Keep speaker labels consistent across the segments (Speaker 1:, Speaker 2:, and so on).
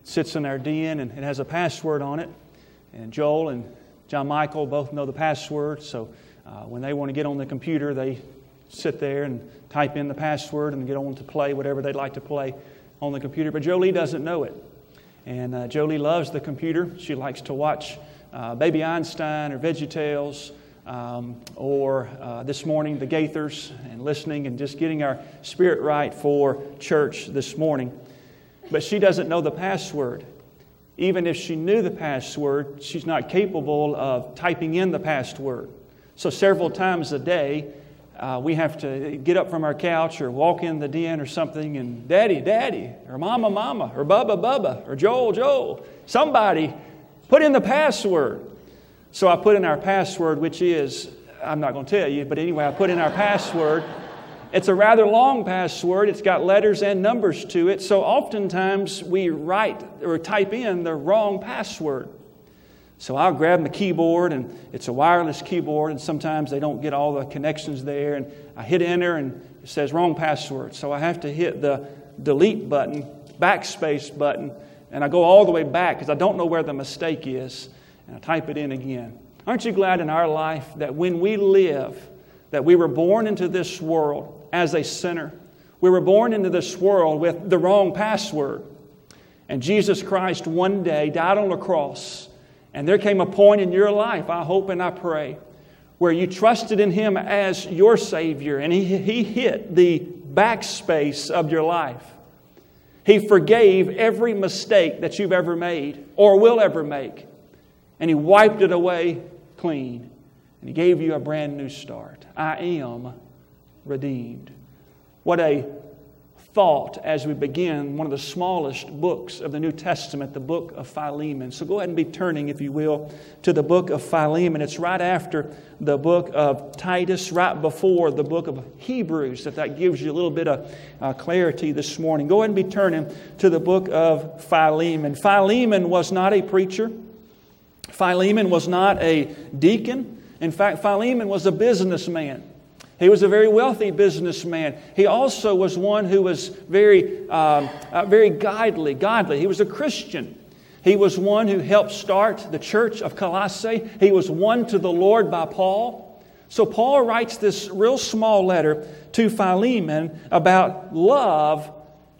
Speaker 1: It sits in our den and it has a password on it. And Joel and John Michael both know the password, so uh, when they want to get on the computer, they sit there and type in the password and get on to play whatever they'd like to play on the computer. But Jolie doesn't know it. And uh, Jolie loves the computer. She likes to watch uh, Baby Einstein or VeggieTales um, or uh, this morning the Gaithers and listening and just getting our spirit right for church this morning. But she doesn't know the password. Even if she knew the password, she's not capable of typing in the password. So, several times a day, uh, we have to get up from our couch or walk in the den or something and daddy, daddy, or mama, mama, or bubba, bubba, or Joel, Joel, somebody put in the password. So I put in our password, which is, I'm not going to tell you, but anyway, I put in our password. It's a rather long password. It's got letters and numbers to it. So oftentimes we write or type in the wrong password. So I'll grab my keyboard, and it's a wireless keyboard, and sometimes they don't get all the connections there. And I hit enter, and it says wrong password. So I have to hit the delete button, backspace button, and I go all the way back because I don't know where the mistake is, and I type it in again. Aren't you glad in our life that when we live, that we were born into this world as a sinner? We were born into this world with the wrong password. And Jesus Christ one day died on the cross and there came a point in your life, I hope and I pray, where you trusted in Him as your Savior and He, he hit the backspace of your life. He forgave every mistake that you've ever made or will ever make. And He wiped it away clean. And He gave you a brand new start. I am redeemed. What a thought as we begin one of the smallest books of the New Testament, the book of Philemon. So go ahead and be turning, if you will, to the book of Philemon. It's right after the book of Titus, right before the book of Hebrews, if that gives you a little bit of uh, clarity this morning. Go ahead and be turning to the book of Philemon. Philemon was not a preacher, Philemon was not a deacon. In fact, Philemon was a businessman. He was a very wealthy businessman. He also was one who was very, um, uh, very godly, godly. He was a Christian. He was one who helped start the church of Colossae. He was won to the Lord by Paul. So Paul writes this real small letter to Philemon about love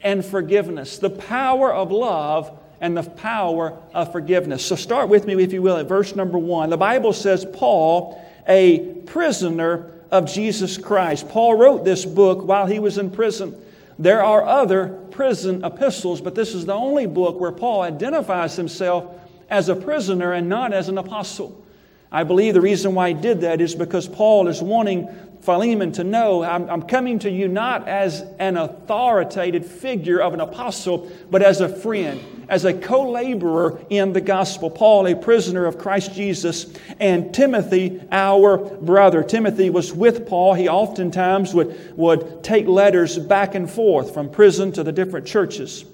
Speaker 1: and forgiveness, the power of love and the power of forgiveness. So start with me, if you will, at verse number one. The Bible says, Paul, a prisoner of Jesus Christ. Paul wrote this book while he was in prison. There are other prison epistles, but this is the only book where Paul identifies himself as a prisoner and not as an apostle. I believe the reason why he did that is because Paul is wanting Philemon to know I'm, I'm, coming to you not as an authoritative figure of an apostle, but as a friend, as a co laborer in the gospel. Paul, a prisoner of Christ Jesus, and Timothy, our brother. Timothy was with Paul. He oftentimes would, would take letters back and forth from prison to the different churches.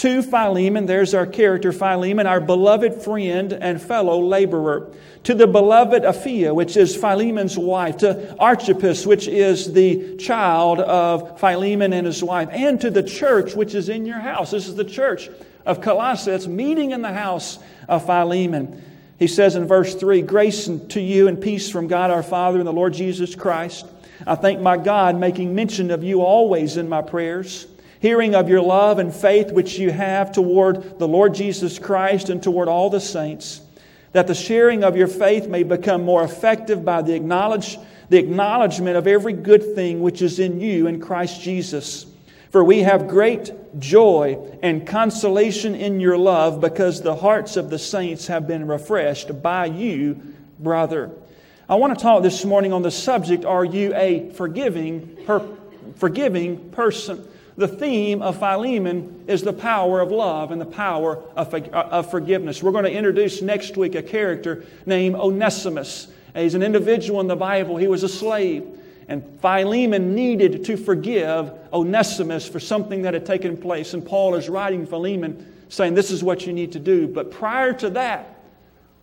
Speaker 1: To Philemon, there's our character, Philemon, our beloved friend and fellow laborer. To the beloved Apphia, which is Philemon's wife. To Archippus, which is the child of Philemon and his wife. And to the church, which is in your house. This is the church of Colossae. It's meeting in the house of Philemon. He says in verse 3 Grace to you and peace from God our Father and the Lord Jesus Christ. I thank my God, making mention of you always in my prayers hearing of your love and faith which you have toward the Lord Jesus Christ and toward all the saints, that the sharing of your faith may become more effective by the, acknowledge, the acknowledgement of every good thing which is in you in Christ Jesus. For we have great joy and consolation in your love because the hearts of the saints have been refreshed by you, brother. I want to talk this morning on the subject Are you a forgiving, per, forgiving person? The theme of Philemon is the power of love and the power of, uh, of forgiveness. We're going to introduce next week a character named Onesimus. He's an individual in the Bible, he was a slave. And Philemon needed to forgive Onesimus for something that had taken place. And Paul is writing Philemon saying, This is what you need to do. But prior to that,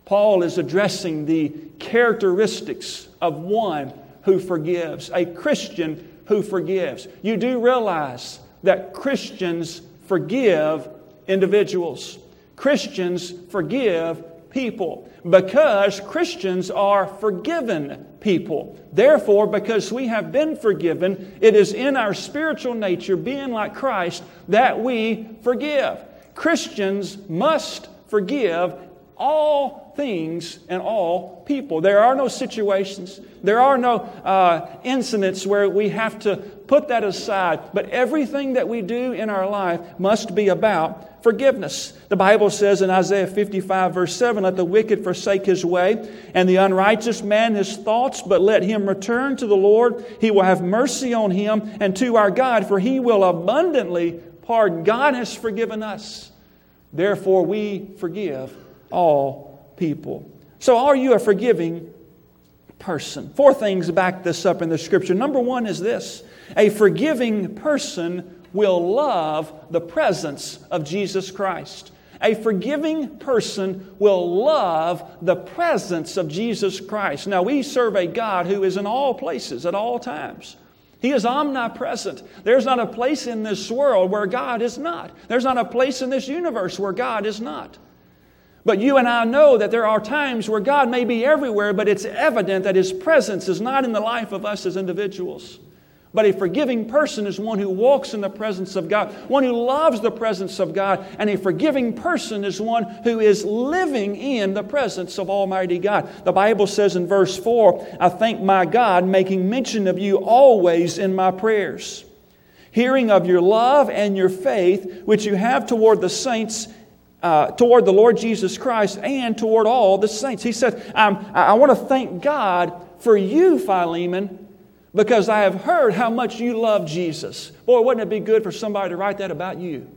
Speaker 1: Paul is addressing the characteristics of one who forgives, a Christian who forgives. You do realize that Christians forgive individuals. Christians forgive people because Christians are forgiven people. Therefore, because we have been forgiven, it is in our spiritual nature, being like Christ, that we forgive. Christians must forgive all things and all people. There are no situations, there are no uh, incidents where we have to put that aside. But everything that we do in our life must be about forgiveness. The Bible says in Isaiah 55, verse 7, Let the wicked forsake his way, and the unrighteous man his thoughts, but let him return to the Lord. He will have mercy on him and to our God, for he will abundantly pardon. God has forgiven us. Therefore, we forgive all people. So, are you a forgiving person? Four things back this up in the scripture. Number one is this a forgiving person will love the presence of Jesus Christ. A forgiving person will love the presence of Jesus Christ. Now, we serve a God who is in all places at all times. He is omnipresent. There's not a place in this world where God is not. There's not a place in this universe where God is not. But you and I know that there are times where God may be everywhere, but it's evident that His presence is not in the life of us as individuals. But a forgiving person is one who walks in the presence of God, one who loves the presence of God, and a forgiving person is one who is living in the presence of Almighty God. The Bible says in verse 4 I thank my God, making mention of you always in my prayers, hearing of your love and your faith, which you have toward the saints uh, toward the Lord Jesus Christ and toward all the saints. He said, I, I want to thank God for you, Philemon, because I have heard how much you love Jesus. Boy, wouldn't it be good for somebody to write that about you?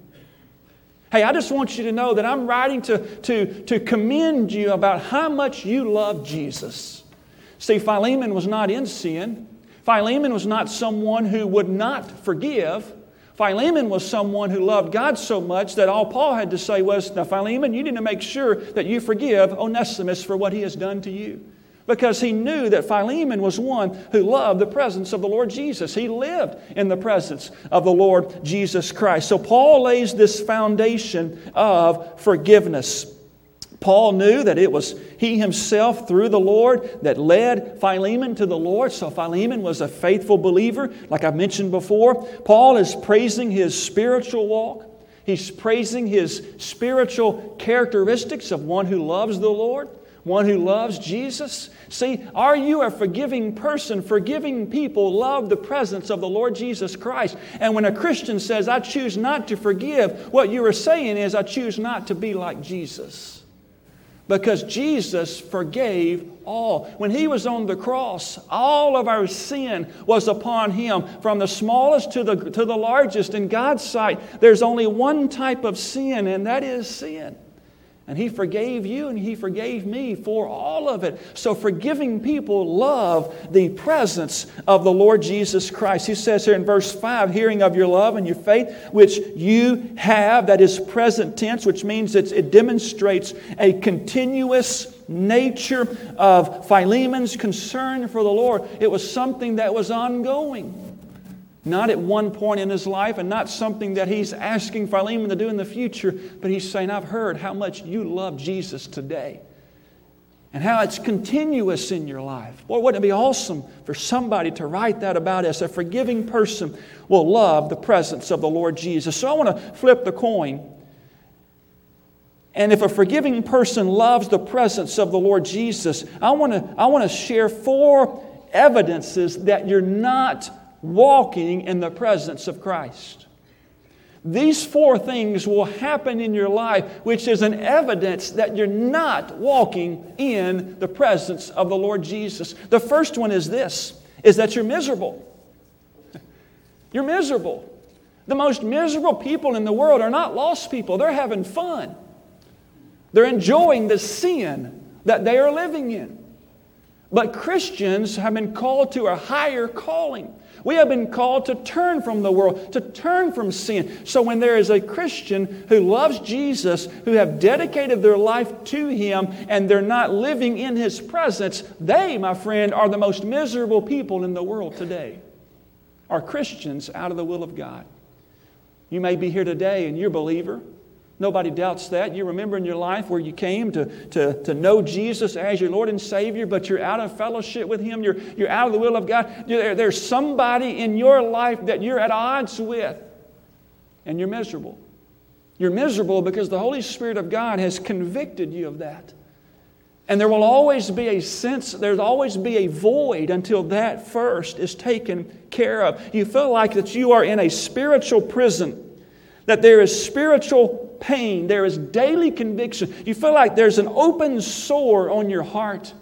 Speaker 1: Hey, I just want you to know that I'm writing to, to, to commend you about how much you love Jesus. See, Philemon was not in sin. Philemon was not someone who would not forgive. Philemon was someone who loved God so much that all Paul had to say was, Now, Philemon, you need to make sure that you forgive Onesimus for what he has done to you. Because he knew that Philemon was one who loved the presence of the Lord Jesus. He lived in the presence of the Lord Jesus Christ. So Paul lays this foundation of forgiveness. Paul knew that it was he himself, through the Lord, that led Philemon to the Lord. So Philemon was a faithful believer, like I mentioned before. Paul is praising his spiritual walk. He's praising his spiritual characteristics of one who loves the Lord, one who loves Jesus. See, are you a forgiving person? Forgiving people love the presence of the Lord Jesus Christ. And when a Christian says, I choose not to forgive, what you are saying is, I choose not to be like Jesus because Jesus forgave all. When he was on the cross, all of our sin was upon him, from the smallest to the, to the largest. In God's sight, there's only one type of sin, and that is sin. And He forgave you and He forgave me for all of it. So, forgiving people love the presence of the Lord Jesus Christ. He says here in verse 5 hearing of your love and your faith, which you have, that is present tense, which means it demonstrates a continuous nature of Philemon's concern for the Lord. It was something that was ongoing. Not at one point in his life and not something that he's asking Philemon to do in the future, but he's saying, I've heard how much you love Jesus today and how it's continuous in your life. Boy, wouldn't it be awesome for somebody to write that about us? A forgiving person will love the presence of the Lord Jesus. So I want to flip the coin. And if a forgiving person loves the presence of the Lord Jesus, I want to, I want to share four evidences that you're not walking in the presence of Christ. These four things will happen in your life, which is an evidence that you're not walking in the presence of the Lord Jesus. The first one is this is that you're miserable. You're miserable. The most miserable people in the world are not lost people. They're having fun. They're enjoying the sin that they are living in. But Christians have been called to a higher calling. We have been called to turn from the world, to turn from sin. So when there is a Christian who loves Jesus, who have dedicated their life to Him, and they're not living in His presence, they, my friend, are the most miserable people in the world today. Are Christians out of the will of God. You may be here today and you're a believer. Nobody doubts that. You remember in your life where you came to, to, to know Jesus as your Lord and Savior, but you're out of fellowship with Him. You're, you're out of the will of God. There, there's somebody in your life that you're at odds with, and you're miserable. You're miserable because the Holy Spirit of God has convicted you of that. And there will always be a sense, there'll always be a void until that first is taken care of. You feel like that you are in a spiritual prison that there is spiritual pain, there is daily conviction. You feel like there's an open sore on your heart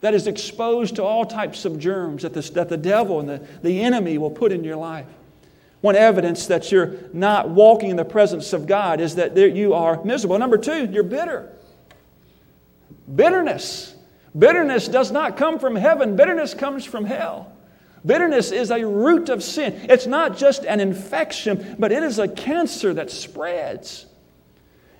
Speaker 1: that is exposed to all types of germs that the, that the devil and the, the enemy will put in your life. One evidence that you're not walking in the presence of God is that there, you are miserable. Number two, you're bitter. Bitterness. Bitterness does not come from heaven, bitterness comes from hell. Bitterness is a root of sin. It's not just an infection, but it is a cancer that spreads.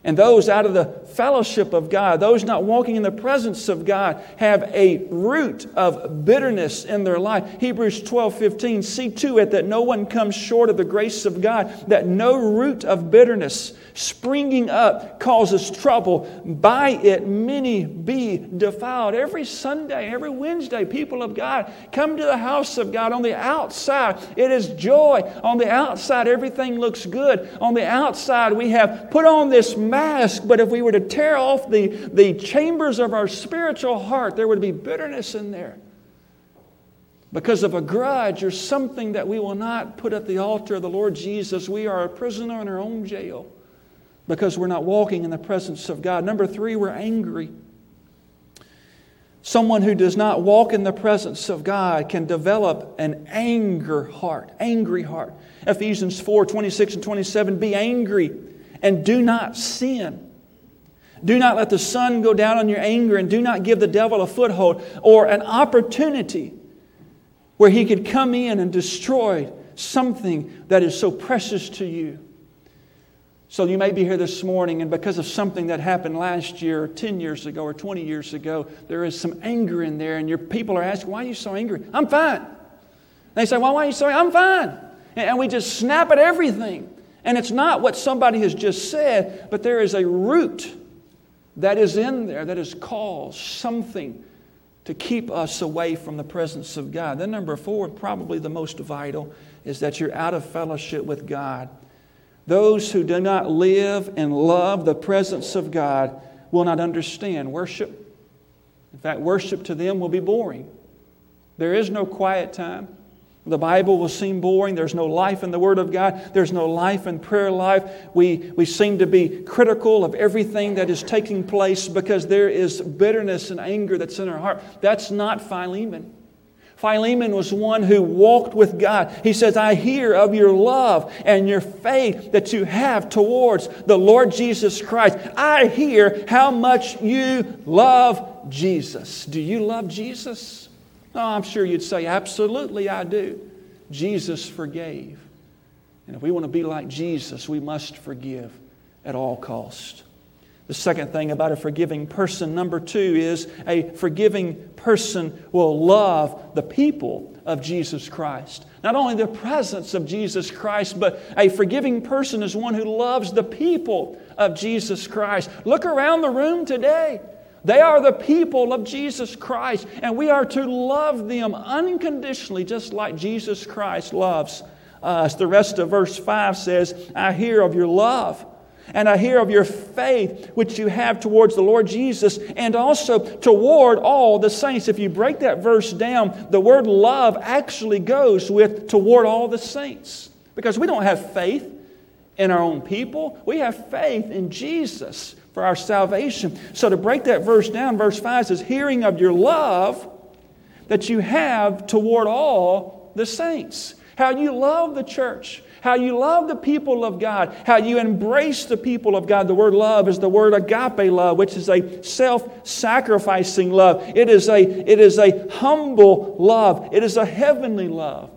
Speaker 1: And those out of the fellowship of God, those not walking in the presence of God, have a root of bitterness in their life. Hebrews 12 15, see to it that no one comes short of the grace of God, that no root of bitterness springing up causes trouble. By it, many be defiled. Every Sunday, every Wednesday, people of God come to the house of God. On the outside, it is joy. On the outside, everything looks good. On the outside, we have put on this mask, but if we were to tear off the, the chambers of our spiritual heart, there would be bitterness in there because of a grudge or something that we will not put at the altar of the Lord Jesus. We are a prisoner in our own jail because we're not walking in the presence of God. Number three, we're angry. Someone who does not walk in the presence of God can develop an anger heart, angry heart. Ephesians 4 26 and 27 Be angry and do not sin. Do not let the sun go down on your anger and do not give the devil a foothold or an opportunity where he could come in and destroy something that is so precious to you. So you may be here this morning, and because of something that happened last year, or 10 years ago, or 20 years ago, there is some anger in there, and your people are asking, Why are you so angry? I'm fine. They say, Well, why are you so angry? I'm fine. And we just snap at everything. And it's not what somebody has just said, but there is a root that is in there that has caused something to keep us away from the presence of God. Then, number four, probably the most vital, is that you're out of fellowship with God. Those who do not live and love the presence of God will not understand worship. In fact, worship to them will be boring. There is no quiet time. The Bible will seem boring. There's no life in the Word of God. There's no life in prayer life. We, we seem to be critical of everything that is taking place because there is bitterness and anger that's in our heart. That's not Philemon. Philemon was one who walked with God. He says, I hear of your love and your faith that you have towards the Lord Jesus Christ. I hear how much you love Jesus. Do you love Jesus? Oh, I'm sure you'd say, Absolutely, I do. Jesus forgave. And if we want to be like Jesus, we must forgive at all cost. The second thing about a forgiving person, number two, is a forgiving person will love the people of Jesus Christ. Not only the presence of Jesus Christ, but a forgiving person is one who loves the people of Jesus Christ. Look around the room today. They are the people of Jesus Christ, and we are to love them unconditionally, just like Jesus Christ loves us. The rest of verse 5 says, I hear of your love and I hear of your faith which you have towards the Lord Jesus and also toward all the saints. If you break that verse down, the word love actually goes with toward all the saints. Because we don't have faith in our own people, we have faith in Jesus for our salvation. So to break that verse down, verse 5 says, Hearing of your love that you have toward all the saints. How you love the church how you love the people of God, how you embrace the people of God. The word love is the word agape love, which is a self sacrificing love. It is a, it is a humble love, it is a heavenly love.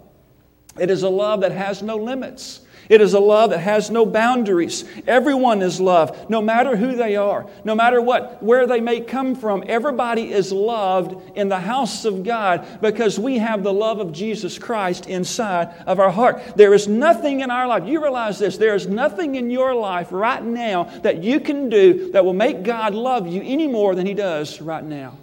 Speaker 1: It is a love that has no limits. It is a love that has no boundaries. Everyone is loved, no matter who they are, no matter what, where they may come from. Everybody is loved in the house of God because we have the love of Jesus Christ inside of our heart. There is nothing in our life, you realize this, there is nothing in your life right now that you can do that will make God love you any more than He does right now.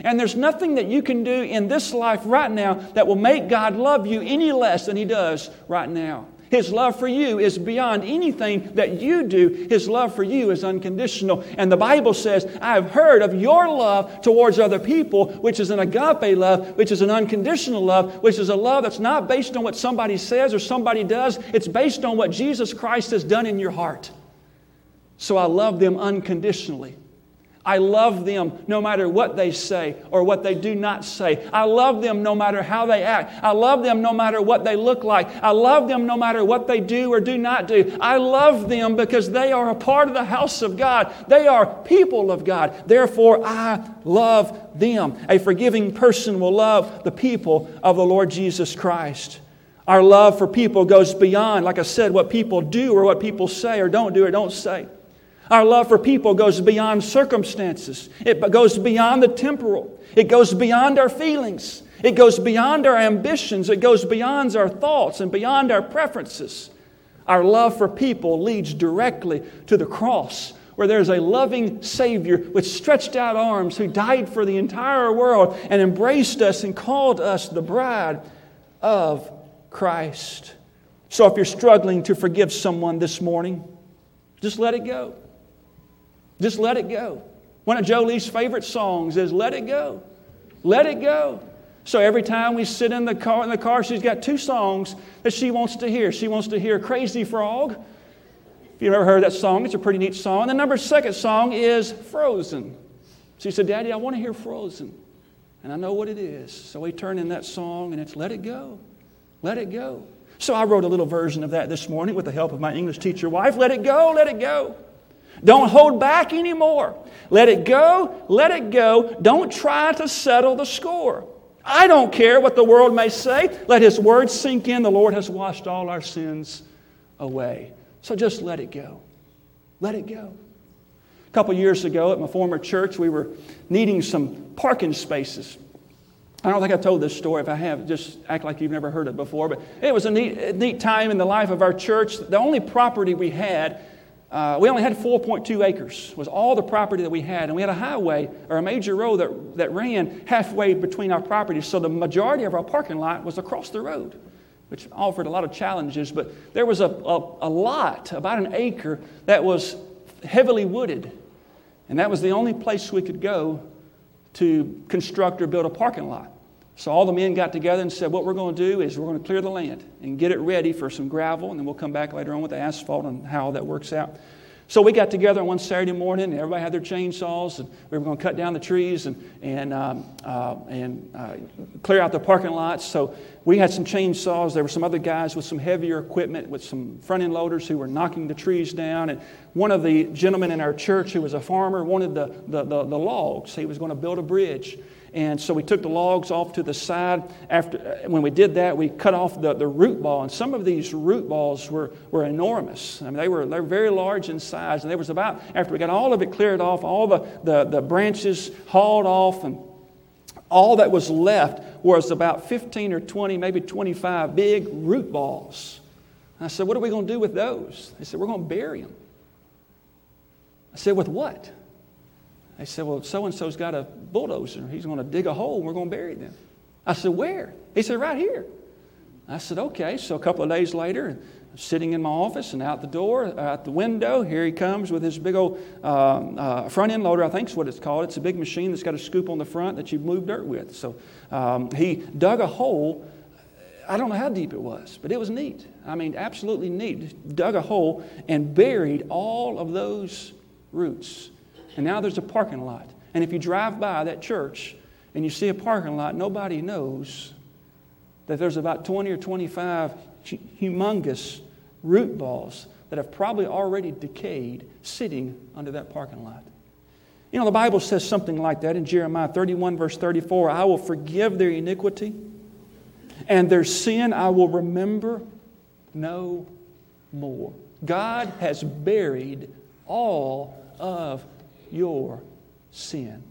Speaker 1: And there's nothing that you can do in this life right now that will make God love you any less than He does right now. His love for you is beyond anything that you do. His love for you is unconditional. And the Bible says, I have heard of your love towards other people, which is an agape love, which is an unconditional love, which is a love that's not based on what somebody says or somebody does. It's based on what Jesus Christ has done in your heart. So I love them unconditionally. I love them no matter what they say or what they do not say. I love them no matter how they act. I love them no matter what they look like. I love them no matter what they do or do not do. I love them because they are a part of the house of God. They are people of God. Therefore, I love them. A forgiving person will love the people of the Lord Jesus Christ. Our love for people goes beyond, like I said, what people do or what people say or don't do or don't say. Our love for people goes beyond circumstances, it goes beyond the temporal, it goes beyond our feelings, it goes beyond our ambitions, it goes beyond our thoughts and beyond our preferences. Our love for people leads directly to the cross where there's a loving Savior with stretched out arms who died for the entire world and embraced us and called us the bride of Christ. So if you're struggling to forgive someone this morning, just let it go. Just let it go. One of Jolie's favorite songs is Let It Go. Let it go. So every time we sit in the car, in the car, she's got two songs that she wants to hear. She wants to hear Crazy Frog. If you've ever heard that song, it's a pretty neat song. And the number second song is Frozen. She said, Daddy, I want to hear Frozen. And I know what it is. So we turn in that song and it's Let It Go. Let It Go. So I wrote a little version of that this morning with the help of my English teacher wife. Let it go, let it go. Don't hold back anymore. Let it go, let it go. Don't try to settle the score. I don't care what the world may say. Let His word sink in. The Lord has washed all our sins away. So just let it go. Let it go. A couple years ago at my former church, we were needing some parking spaces. I don't think I told this story. If I have, just act like you've never heard it before. But it was a neat, neat time in the life of our church. The only property we had uh, we only had 4.2 acres was all the property that we had. And we had a highway or a major road that, that ran halfway between our properties. So the majority of our parking lot was across the road which offered a lot of challenges. But there was a, a, a lot about an acre that was heavily wooded. And that was the only place we could go to construct or build a parking lot so all the men got together and said, What we're going to do is we're going to clear the land and get it ready for some gravel, and then we'll come back later on with the asphalt and how that works out. So we got together on one Saturday morning, and everybody had their chainsaws, and we were going to cut down the trees and, and, um, uh, and uh, clear out the parking lots. So we had some chainsaws. There were some other guys with some heavier equipment, with some front end loaders who were knocking the trees down. And one of the gentlemen in our church who was a farmer wanted the, the, the, the logs. He was going to build a bridge. And so we took the logs off to the side. After, when we did that, we cut off the, the root ball. And some of these root balls were, were enormous. I mean, they were, they were very large in size. And there was about, after we got all of it cleared off, all the, the, the branches hauled off, and all that was left was about 15 or 20, maybe 25 big root balls. And I said, What are we going to do with those? They said, We're going to bury them. I said, With what? They said, Well, so and so's got a bulldozer. He's going to dig a hole and we're going to bury them. I said, Where? He said, Right here. I said, Okay. So a couple of days later, sitting in my office and out the door, out the window, here he comes with his big old uh, uh, front end loader, I think is what it's called. It's a big machine that's got a scoop on the front that you move dirt with. So um, he dug a hole. I don't know how deep it was, but it was neat. I mean, absolutely neat. Dug a hole and buried all of those roots and now there's a parking lot. And if you drive by that church and you see a parking lot, nobody knows that there's about 20 or 25 humongous root balls that have probably already decayed sitting under that parking lot. You know, the Bible says something like that in Jeremiah 31, verse 34 I will forgive their iniquity, and their sin I will remember no more. God has buried all of your sin.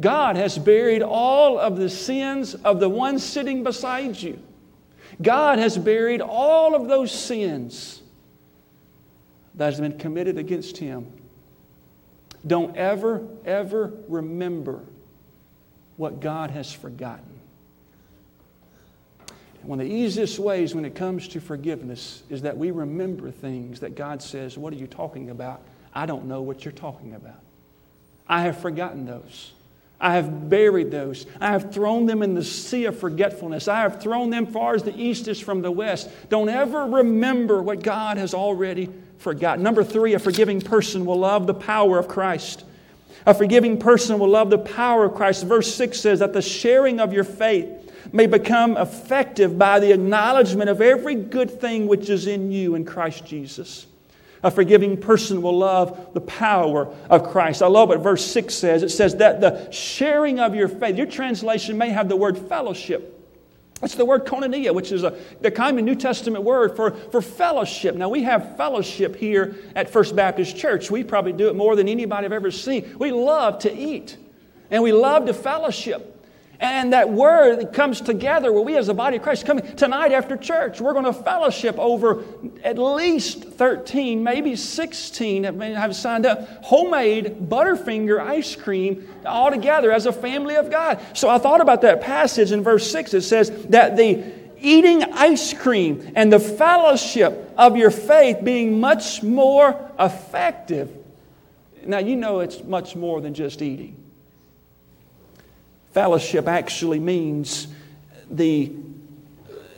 Speaker 1: God has buried all of the sins of the one sitting beside you. God has buried all of those sins that has been committed against him. Don't ever, ever remember what God has forgotten. One of the easiest ways when it comes to forgiveness is that we remember things that God says, What are you talking about? I don't know what you're talking about. I have forgotten those. I have buried those. I have thrown them in the sea of forgetfulness. I have thrown them far as the east is from the west. Don't ever remember what God has already forgotten. Number three, a forgiving person will love the power of Christ. A forgiving person will love the power of Christ. Verse 6 says that the sharing of your faith may become effective by the acknowledgement of every good thing which is in you in Christ Jesus. A forgiving person will love the power of Christ. I love what verse 6 says. It says that the sharing of your faith, your translation may have the word fellowship. It's the word koinonia, which is a, the of New Testament word for, for fellowship. Now, we have fellowship here at First Baptist Church. We probably do it more than anybody I've ever seen. We love to eat, and we love to fellowship. And that word comes together where we as the body of Christ come tonight after church, we're going to fellowship over at least 13, maybe 16 that may have signed up, homemade Butterfinger ice cream all together as a family of God. So I thought about that passage in verse 6. It says that the eating ice cream and the fellowship of your faith being much more effective. Now, you know it's much more than just eating. Fellowship actually means the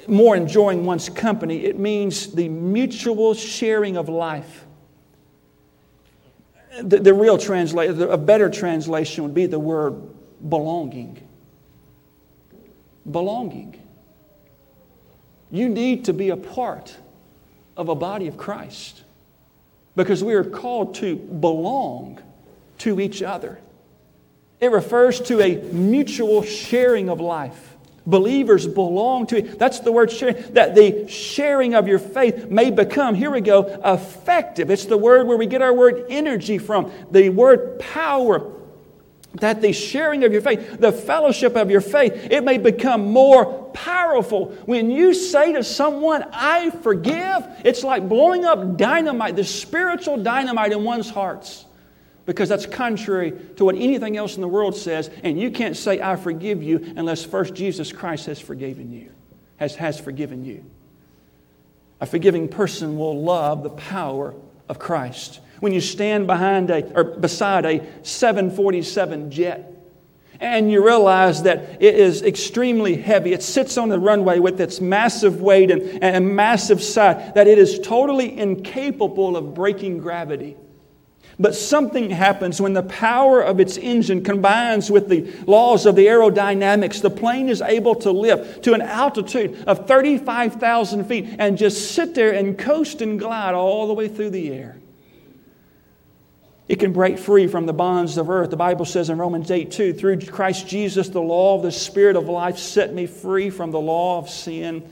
Speaker 1: more enjoying one's company, it means the mutual sharing of life. The, the real translation, a better translation would be the word belonging. Belonging. You need to be a part of a body of Christ because we are called to belong to each other. It refers to a mutual sharing of life. Believers belong to it. That's the word sharing. That the sharing of your faith may become, here we go, effective. It's the word where we get our word energy from. The word power. That the sharing of your faith, the fellowship of your faith, it may become more powerful. When you say to someone, I forgive, it's like blowing up dynamite, the spiritual dynamite in one's hearts because that's contrary to what anything else in the world says. And you can't say, I forgive you, unless first Jesus Christ has forgiven you, has, has forgiven you. A forgiving person will love the power of Christ. When you stand behind a, or beside a 747 jet, and you realize that it is extremely heavy. It sits on the runway with its massive weight and, and massive size, that it is totally incapable of breaking gravity. But something happens when the power of its engine combines with the laws of the aerodynamics. The plane is able to lift to an altitude of 35,000 feet and just sit there and coast and glide all the way through the air. It can break free from the bonds of earth. The Bible says in Romans 8 2, through Christ Jesus, the law of the Spirit of life set me free from the law of sin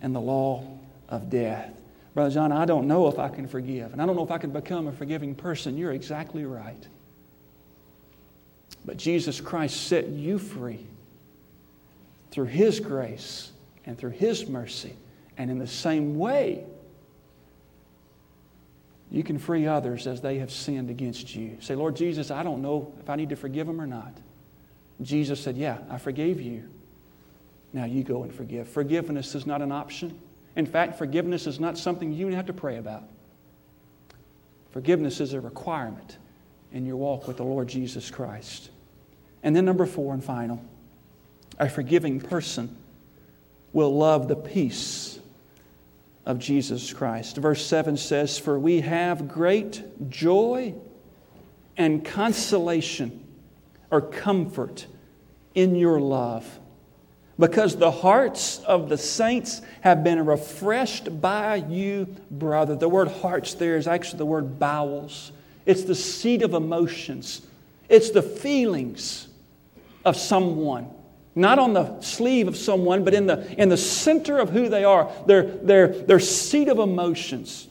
Speaker 1: and the law of death. Brother John, I don't know if I can forgive, and I don't know if I can become a forgiving person. You're exactly right. But Jesus Christ set you free through His grace and through His mercy. And in the same way, you can free others as they have sinned against you. Say, Lord Jesus, I don't know if I need to forgive them or not. Jesus said, Yeah, I forgave you. Now you go and forgive. Forgiveness is not an option. In fact, forgiveness is not something you have to pray about. Forgiveness is a requirement in your walk with the Lord Jesus Christ. And then, number four and final, a forgiving person will love the peace of Jesus Christ. Verse 7 says, For we have great joy and consolation or comfort in your love because the hearts of the saints have been refreshed by you, brother. The word hearts there is actually the word bowels, it's the seat of emotions, it's the feelings of someone Not on the sleeve of someone, but in the, in the center of who they are, their, their, their seat of emotions.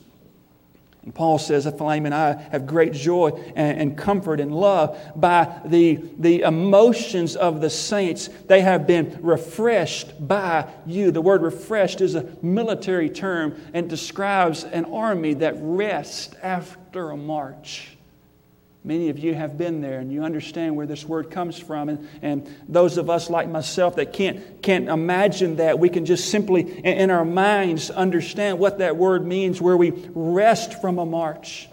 Speaker 1: And Paul says, Philemon, I have great joy and, and, comfort and love by the, the emotions of the saints. They have been refreshed by you. The word refreshed is a military term and describes an army that rests after a march. Many of you have been there and you understand where this word comes from. And, and those of us like myself that can't, can't imagine that, we can just simply in our minds understand what that word means, where we rest from a march.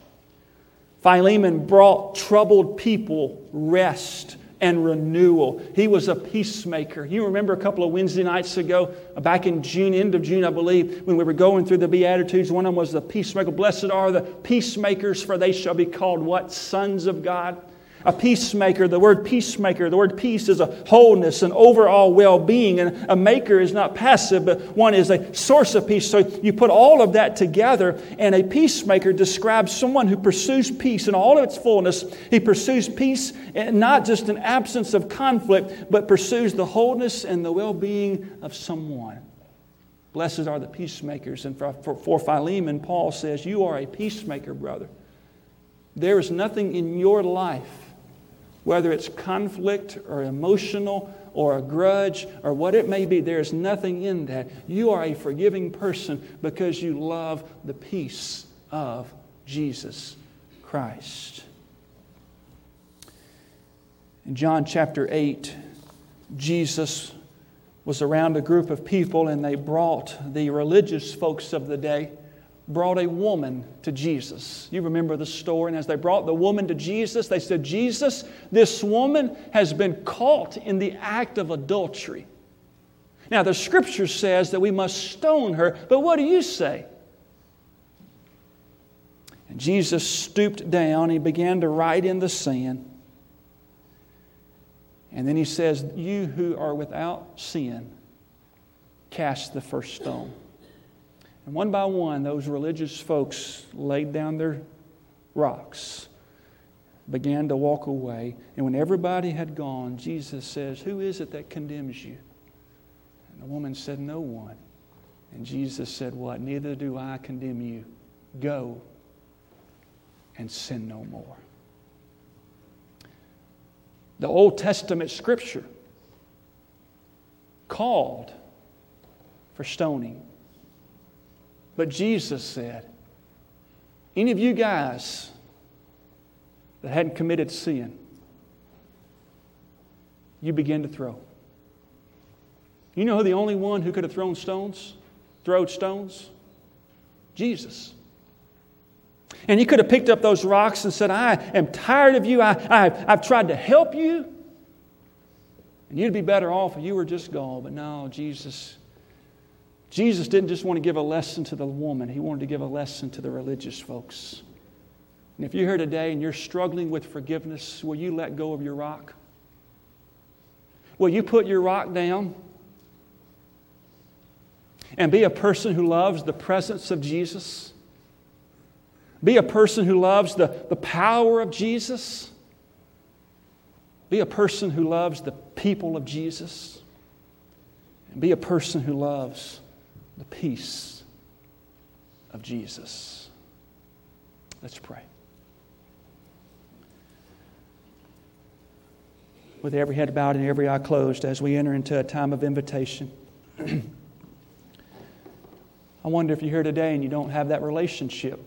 Speaker 1: Philemon brought troubled people rest and renewal. He was a peacemaker. You remember a couple of Wednesday nights ago, uh, back in June, end of June, I believe, when we were going through the Beatitudes, one of them was the peacemaker. Blessed are the peacemakers, for they shall be called what? Sons of God. A peacemaker, the word peacemaker, the word peace is a wholeness, an overall well being. And a maker is not passive, but one is a source of peace. So you put all of that together, and a peacemaker describes someone who pursues peace in all of its fullness. He pursues peace, not just an absence of conflict, but pursues the wholeness and the well being of someone. Blessed are the peacemakers. And for Philemon, Paul says, You are a peacemaker, brother. There is nothing in your life whether it's conflict or emotional or a grudge or what it may be, there's nothing in that. You are a forgiving person because you love the peace of Jesus Christ. In John chapter 8, Jesus was around a group of people and they brought the religious folks of the day brought a woman to Jesus. You remember the story. And as they brought the woman to Jesus, they said, Jesus, this woman has been caught in the act of adultery. Now, the scripture says that we must stone her, but what do you say? And Jesus stooped down, he began to write in the sand. And then he says, You who are without sin, cast the first stone. And one by one, those religious folks laid down their rocks, began to walk away. And when everybody had gone, Jesus says, Who is it that condemns you? And the woman said, No one. And Jesus said, What? Neither do I condemn you. Go and sin no more. The Old Testament scripture called for stoning. But Jesus said, Any of you guys that hadn't committed sin, you begin to throw. You know who the only one who could have thrown stones, throwed stones? Jesus. And he could have picked up those rocks and said, I am tired of you. I, I, I've tried to help you. And you'd be better off if you were just gone. But no, Jesus Jesus didn't just want to give a lesson to the woman, he wanted to give a lesson to the religious folks. And if you're here today and you're struggling with forgiveness, will you let go of your rock? Will you put your rock down and be a person who loves the presence of Jesus? Be a person who loves the, the power of Jesus? Be a person who loves the people of Jesus? And be a person who loves the peace of Jesus. Let's pray. With every head bowed and every eye closed as we enter into a time of invitation. I wonder if you're here today and you don't have that relationship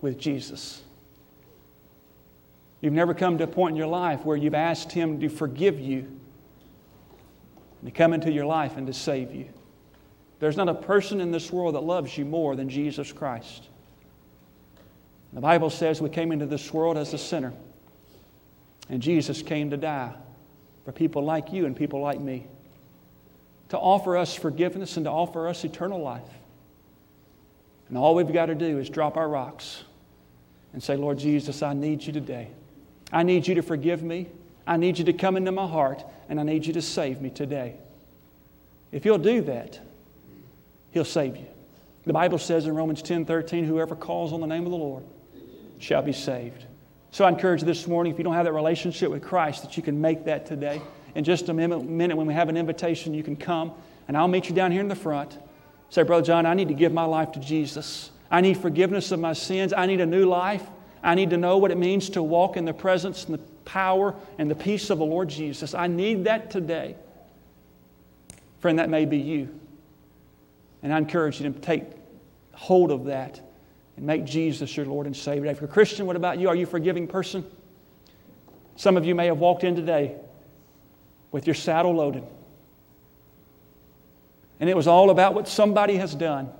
Speaker 1: with Jesus. You've never come to a point in your life where you've asked Him to forgive you, and to come into your life and to save you. There's not a person in this world that loves you more than Jesus Christ. The Bible says we came into this world as a sinner, and Jesus came to die for people like you and people like me, to offer us forgiveness and to offer us eternal life. And all we've got to do is drop our rocks and say, Lord Jesus, I need you today. I need you to forgive me. I need you to come into my heart, and I need you to save me today. If you'll do that, He'll save you. The Bible says in Romans 10 13, whoever calls on the name of the Lord shall be saved. So I encourage you this morning, if you don't have that relationship with Christ, that you can make that today. in just a minute when we have an invitation. You can come, and I'll meet you down here in the front. Say, Brother John, I need to give my life to Jesus. I need forgiveness of my sins. I need a new life. I need to know what it means to walk in the presence and the power and the peace of the Lord Jesus. I need that today. Friend, that may be you. And I encourage you to take hold of that and make Jesus your Lord and Savior. If you're a Christian, what about you? Are you a forgiving person? Some of you may have walked in today with your saddle loaded. And it was all about what somebody has done.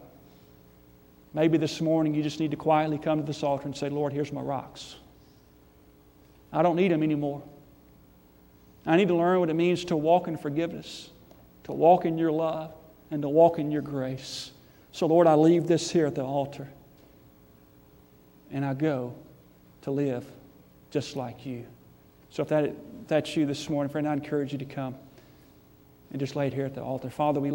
Speaker 1: Maybe this morning you just need to quietly come to this altar and say, Lord, here's my rocks. I don't need them anymore. I need to learn what it means to walk in forgiveness, to walk in your love, and to walk in your grace. So, Lord, I leave this here at the altar and I go to live just like you. So, if that, if that's you this morning, friend, I encourage you to come and just lay it here at the altar. Father, we